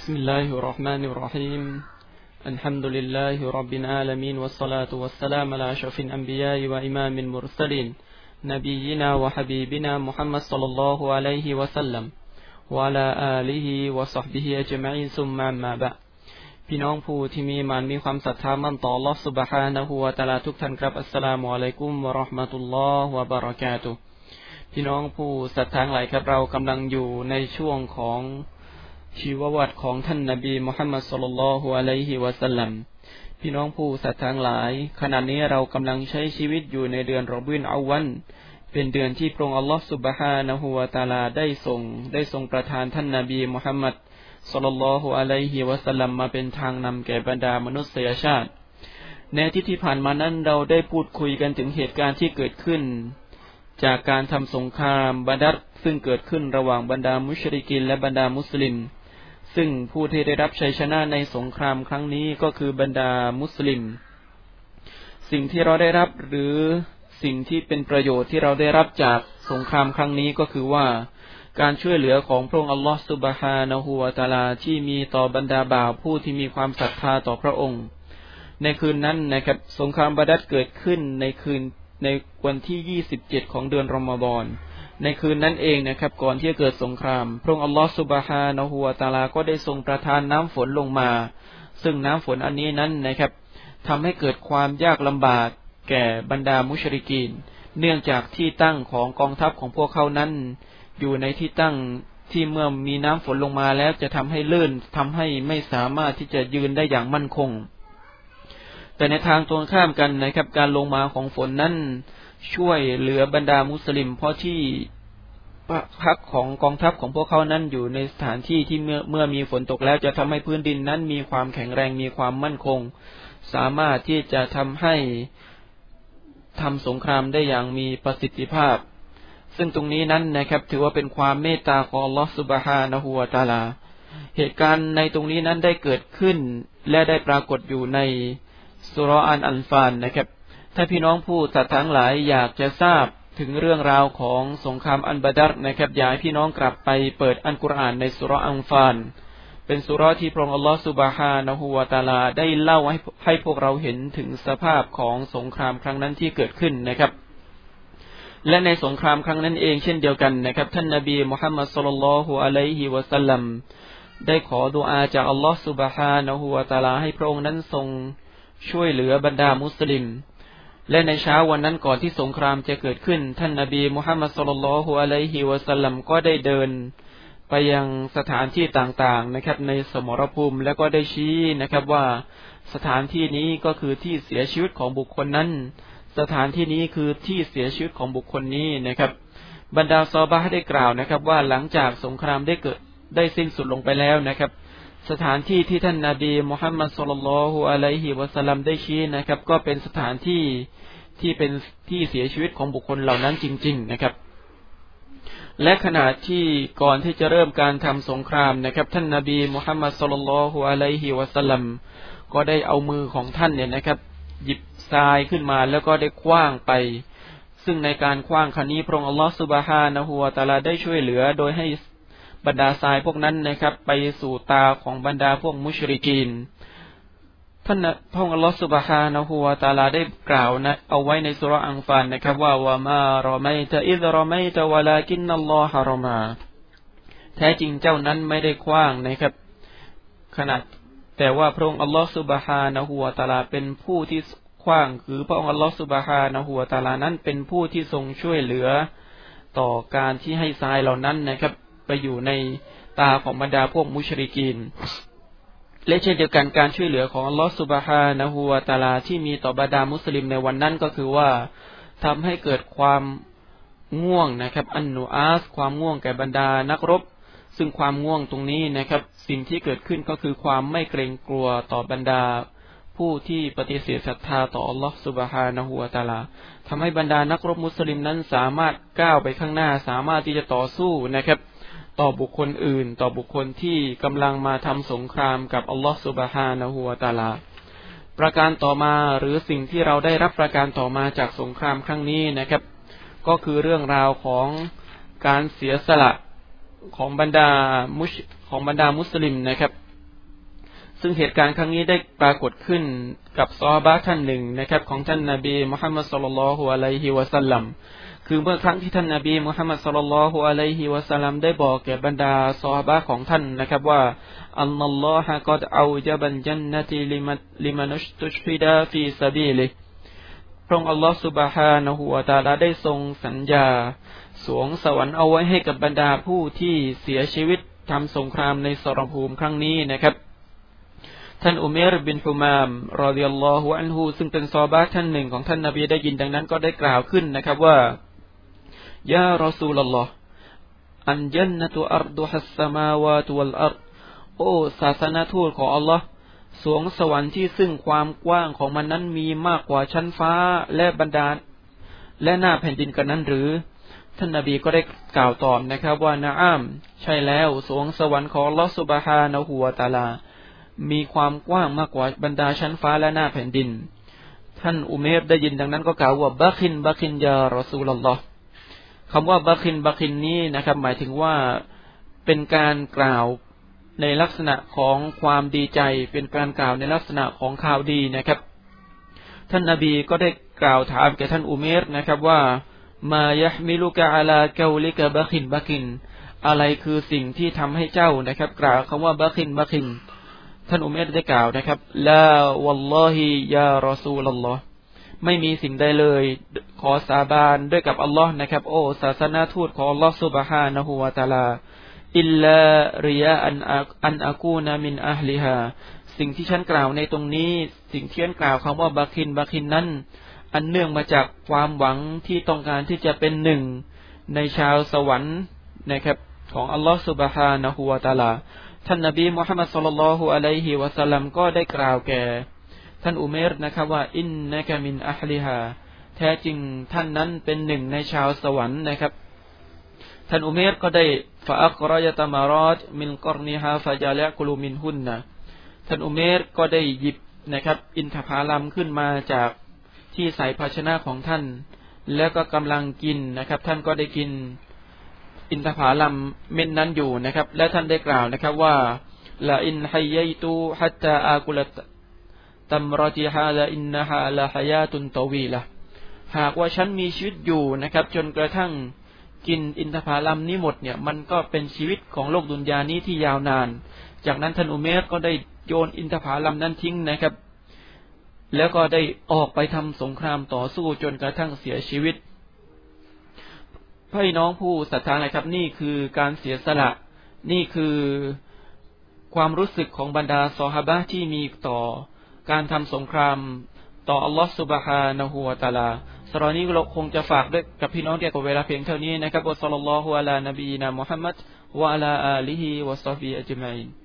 بسم الله الرحمن الرحيم الحمد لله رب العالمين والصلاة والسلام على أشرف الأنبياء وإمام المرسلين نبينا وحبيبنا محمد صلى الله عليه وسلم وعلى آله وصحبه أجمعين ثم ما بعد พี่น้องผู้ที่มีมันมีความศรัทธามั่นต่อ Allah سبحانه และ تعالى ทุกท่านครับอัสสลามุอะลัยกุมวะเราะห์มะตุลลอฮ์วะบะเราะกาตุพี่น้องผู้ศรัทธาหลายครับเรากำลังอยู่ในช่วงของ ชีววัตของท่านนบีมุฮัมมัดสุลลัลฮุอะลัยฮิวะสัลลัมพี่น้องผู้ศรัทธาหลาย ขณะนี้เรากำลังใช้ชีวิตอยู่ในเดือนรอบินอาวัน เป็นเดือนที่พระองค์อัลลอฮฺสุบฮานะฮูวาตาลาได้ส่ง ได้ทรงประทานท่านนบีมุฮัมมัดสุลลัลฮุอะลัยฮิวะสัลลัมมาเป็นทางนำแก่บรรดามนุษยชาติ ในที่ที่ผ่านมานั้นเราได้พูดคุยกันถึงเหตุการณ์ที่เกิดขึ้น จากการทำสงครามบาดัดซึ่งเกิดขึ้นระหว่างบรรดามุชริกินและบรรดามุสลิม ซึ่งผู้ที่ได้รับชัยชนะในสงครามครั้งนี้ก็คือบรรดามุสลิม สิ่งที่เราได้รับหรือสิ่งที่เป็นประโยชน์ที่เราได้รับจากสงครามครั้งนี้ก็คือว่า การช่วยเหลือของพระองค์อัลลอฮฺสุบฮานะฮูวาตาลาที่มีต่อบรรดาบ่าวผู้ที่มีความศรัทธาต่อพระองค์ ในคืนนั้นนะครับสงครามบาดัดเกิดขึ้นในคืนในวันที่ 27 ของเดือนรอมฎอน ในคืนนั้นเองนะครับ ก่อนที่จะเกิดสงคราม พระองค์อัลลอฮฺสุบฮานะฮูวตาลาก็ได้ทรงประทานน้ำฝนลงมา ซึ่งน้ำฝนอันนี้นั้นนะครับทำให้เกิดความยากลำบากแก่บรรดามุชริกีน เนื่องจากที่ตั้งของกองทัพของพวกเขานั้น อยู่ในที่ตั้งที่เมื่อมีน้ำฝนลงมาแล้วจะทำให้ลื่นทำให้ไม่สามารถที่จะยืนได้อย่างมั่นคง แต่ในทางตรงข้ามกันนะครับ การลงมาของฝนนั้นช่วยเหลือบรรดามุสลิม เพราะที่พักของกองทัพของพวกเขานั้นอยู่ในสถานที่ที่เมื่อเมื่อมีฝนตกแล้วจะทำให้พื้นดินนั้นมีความแข็งแรงมีความมั่นคง สามารถที่จะทำให้ทำสงครามได้อย่างมีประสิทธิภาพ ซึ่งตรงนี้นั้นนะครับ ถือว่าเป็นความเมตตาของลอสุบฮานะฮูวตาลา เหตุการณ์ในตรงนี้นั้นได้เกิดขึ้นและได้ปรากฏอยู่ใน สุรอันอันฟานนะครับ ถ้าพี่น้องผู้ศรัทธาทั้งหลายอยากจะทราบถึงเรื่องราวของสงครามอันบาดัรนะครับอยากให้พี่น้องกลับไปเปิดอันกุรอานในสุรอังฟาน เป็นสุรที่พระองค์อัลลอฮฺสุบฮานะฮูวาตาลาได้เล่าให้ให้พวกเราเห็นถึงสภาพของสงครามครั้งนั้นที่เกิดขึ้นนะครับ และในสงครามครั้งนั้นเองเช่นเดียวกันนะครับ ท่านนาบีมุฮัมมัดสุลลัลฮุอะลัยฮิวะสัลลัมได้ขอดุอาจากอัลลอฮฺสุบฮานะฮูวาตาลาให้พระองค์นั้นทรง ช่วยเหลือบรรดามุสลิม และในเช้าวันนั้นก่อนที่สงครามจะเกิดขึ้น ท่านนาบีมุฮัมมัดสุลลัลฮุอะลัยฮิวะสัลลัมก็ได้เดินไปยังสถานที่ต่างๆนะครับ ในสมรภูมิแล้วก็ได้ชี้นะครับว่าสถานที่นี้ก็คือที่เสียชีวิตของบุคคลนั้น สถานที่นี้คือที่เสียชีวิตของบุคคลนี้นะครับ บรรดาซอบาได้กล่าวนะครับ ว่าหลังจากสงครามได้เกิดได้สิ้นสุดลงไปแล้วนะครับ สถานที่ที่ท่านนาบีมุฮัมมัดสุลลัลฮุอะลัยฮิวะสัลลัมได้ชี้นะครับ ก็เป็นสถานที่ที่เป็นที่เสียชีวิตของบุคคลเหล่านั้นจริง ๆ นะครับ และขณะที่ก่อนที่จะเริ่มการทำสงครามนะครับ ท่านนาบีมุฮัมมัดสุลลัลฮุอะลัยฮิวะสัลลัมก็ได้เอามือของท่านเนี่ยนะครับ หยิบทรายขึ้นมาแล้วก็ได้คว้างไป ซึ่งในการคว้างครั้นี้พระองค์อัลลอฮฺสุบฮานะฮูวาตาลาได้ช่วยเหลือ โดยให้ บรรดาทรายพวกนั้นนะครับ ไปสู่ตาของบรรดาพวกมุชริกีนท่านพระองค์อัลลอฮฺสุบฮานะฮูวาตาลาได้กล่าวนะเอาไว้ในสุรอังฟานนะครับ ว่าวามารอไม่ตะอิดรอไม่ตะวลากินนัลลอฮารอมา แท้จริงเจ้านั้นไม่ได้คว้างนะครับ ขนาดแต่ว่าพระองค์อัลลอฮฺสุบฮานะฮูวาตาลาเป็นผู้ที่คว้าง คือพระองค์อัลลอฮฺสุบฮานะฮูวาตาลานั้นเป็นผู้ที่ทรงช่วยเหลือต่อการที่ให้ทรายเหล่านั้นนะครับ ไปอยู่ในตาของบรรดาพวกมุชริกีนและเช่นเดียวกันการช่วยเหลือของลอสุบฮานะฮูวาตาลาที่มีต่อบรรดามุสลิมในวันนั้นก็คือว่าทำให้เกิดความง่วงนะครับ อันนูอาส ความง่วงแก่บรรดานักรบ ซึ่งความง่วงตรงนี้นะครับ สิ่งที่เกิดขึ้นก็คือความไม่เกรงกลัวต่อบรรดา ผู้ที่ปฏิเสธศรัทธาต่ออัลลอฮฺสุบฮานะฮูวาตาลาทำให้บรรดานักรบมุสลิมนั้นสามารถก้าวไปข้างหน้า สามารถที่จะต่อสู้นะครับ ต่อบุคคลอื่น ต่อบุคคลที่กำลังมาทำสงครามกับอัลลอฮฺสุบฮานะฮูวาตาลา ประการต่อมาหรือสิ่งที่เราได้รับประการต่อมาจากสงครามครั้งนี้นะครับ ก็คือเรื่องราวของการเสียสละของบรรดามุชของบรรดามุสลิมนะครับ ซึ่งเหตุการณ์ครั้งนี้ได้ปรากฏขึ้นกับซอฮบะท่านหนึ่งนะครับ ของท่านนาบีมุฮัมมัดสุลลัลฮุอะลัยฮิวะสัลลัม คือเมื่อครั้งที่ท่านนาบีมุฮัมมัดสุลลัลฮุอะลัยฮิวะสัลลัมได้บอกแก่บรรดาซอฮาบะของท่านนะครับว่าอัลลอฮฺกอดเอาจับันจันนติลิมัลิมานุชตุชฮิดาฟีซาบีลิพระองค์อัลลอฮฺสุบฮานะฮูวะตาลาได้ทรงสัญญา สวงสวรรค์เอาไว้ให้กับบรรดาผู้ที่เสียชีวิตทำสงครามในสรภูมิครั้งนี้นะครับท่านอุเมรบินฮุมามรอดิยัลลอฮุอันฮูซึ่งเป็นซอบาท่านหนึ่งของท่านนาบีได้ยินดังนั้นก็ได้กล่าวขึ้นนะครับว่า ยารอซูลลอฮ์อันจันนตุอัรดุฮัสสมาวาตุวัลอัรโอ้ศาสนาทูตของอัลลอฮ์สรวงสวรรค์ที่ซึ่งความกว้างของมันนั้นมีมากกว่าชั้นฟ้าและบรรดาและหน้าแผ่นดินกันนั้นหรือ ท่านนาบีก็ได้กล่าวตอบนะครับ ว่า نعم ใช่แล้วสรวงสวรรค์ของอัลลอฮ์ سبحانه وتعالى มีความกว้างมากกว่าบรรดาชั้นฟ้าและหน้าแผ่นดิน ท่านอุมัยร์ได้ยินดังนั้นก็กล่าวว่าبخ بخ يا رسول الله คำว่าبخ بخ นี้นะครับ หมายถึงว่าเป็นการกล่าวในลักษณะของความดีใจ เป็นการกล่าวในลักษณะของข่าวดีนะครับ ท่านนาบีก็ได้กล่าวถามแก่ท่านอุเมรนะครับว่าما يحملك على قولك بخ بخ อะไรคือสิ่งที่ทำให้เจ้านะครับ กล่าวคำว่าبخ بخ ท่านอุเมรได้กล่าวนะครับلا والله يا رسول الله ไม่มีสิ่งใดเลย ขอสาบานด้วยกับอัลลอฮ์นะครับ โอ้ศาสนทูตของอัลลอฮ์سبحانه وتعالى إلا رجاء أن أن أكون من أهلهاสิ่งที่ฉันกล่าวในตรงนี้ สิ่งที่ฉันกล่าวคำว่าبخ بخนั้น อันเนื่องมาจากความหวังที่ต้องการที่จะเป็นหนึ่งในชาวสวรรค์นะครับ ของอัลลอฮ์سبحانه وتعالىท่านนบีมุฮัมมัดصلى الله عليه وسلمก็ได้กล่าวแก่ ท่านอุเมรนะครับว่า إنك من أهلهاแท้จริงท่านนั้นเป็นหนึ่งในชาวสวรรค์นะครับ ท่านอุเมรก็ได้فأخرج تمرات من قرنه فجعل يأكل منهنท่านอุเมรก็ได้หยิบนะครับ อินทผลัมขึ้นมาจากที่ใส่ภาชนะของท่าน แล้วก็กำลังกินนะครับ ท่านก็ได้กินอินทผลัมเม็ดนั้นอยู่นะครับ และท่านได้กล่าวนะครับว่าلئن حييت حتى آكل تمراتي هذه إنها لحياة طويلةหากว่าฉันมีชีวิตอยู่นะครับ จนกระทั่งกินอินทผลัมนี้หมดเนี่ย มันก็เป็นชีวิตของโลกดุนยานี้ที่ยาวนาน จากนั้นท่านอุเมรก็ได้โยนอินทผลัมนั้นทิ้งนะครับ แล้วก็ได้ออกไปทำสงครามต่อสู้จนกระทั่งเสียชีวิตพี่น้องผู้ศรัทธานะครับ นี่คือการเสียสละ นี่คือความรู้สึกของบรรดาซอฮาบะที่มีต่อ การทำสงครามต่ออัลลอฮฺสุบฮานะฮูวะตาลาสรนี้เราคงจะฝากด้วยกับพี่น้องเกี่ยวกับเวลาเพียงเท่านี้นะครับอัสลลัลลอฮุอะลานบีนามุฮัมมัดวะอะลาอาลีฮิวะซอฟีอัจมัยน